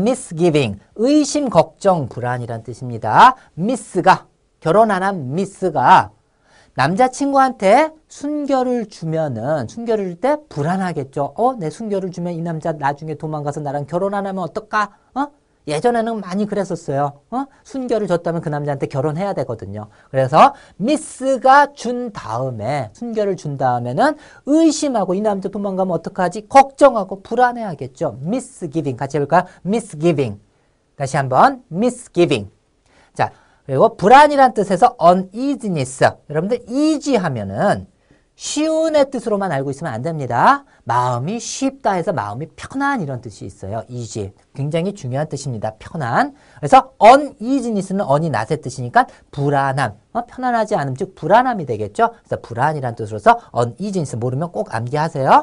misgiving, 의심, 걱정, 불안이란 뜻입니다. 미스가, 결혼 안 한 미스가 남자친구한테 순결을 주면은, 순결을 줄 때 불안하겠죠. 어, 내 순결을 주면 이 남자 나중에 도망가서 나랑 결혼 안 하면 어떨까? 어? 예전에는 많이 그랬었어요. 어? 순결을 줬다면 그 남자한테 결혼해야 되거든요. 그래서 미스가 준 다음에 순결을 준 다음에는 의심하고 이 남자 도망가면 어떡하지? 걱정하고 불안해하겠죠. misgiving 같이 해볼까요? misgiving 다시 한번 misgiving 자 그리고 불안이란 뜻에서 uneasiness 여러분들 easy 하면은 쉬운의 뜻으로만 알고 있으면 안 됩니다. 마음이 쉽다 해서 마음이 편한 이런 뜻이 있어요. easy. 굉장히 중요한 뜻입니다. 편한. 그래서 uneasiness는 on이 낫의 뜻이니까 불안함. 어, 편안하지 않음 즉 불안함이 되겠죠. 그래서 불안이란 뜻으로서 uneasiness 모르면 꼭 암기하세요.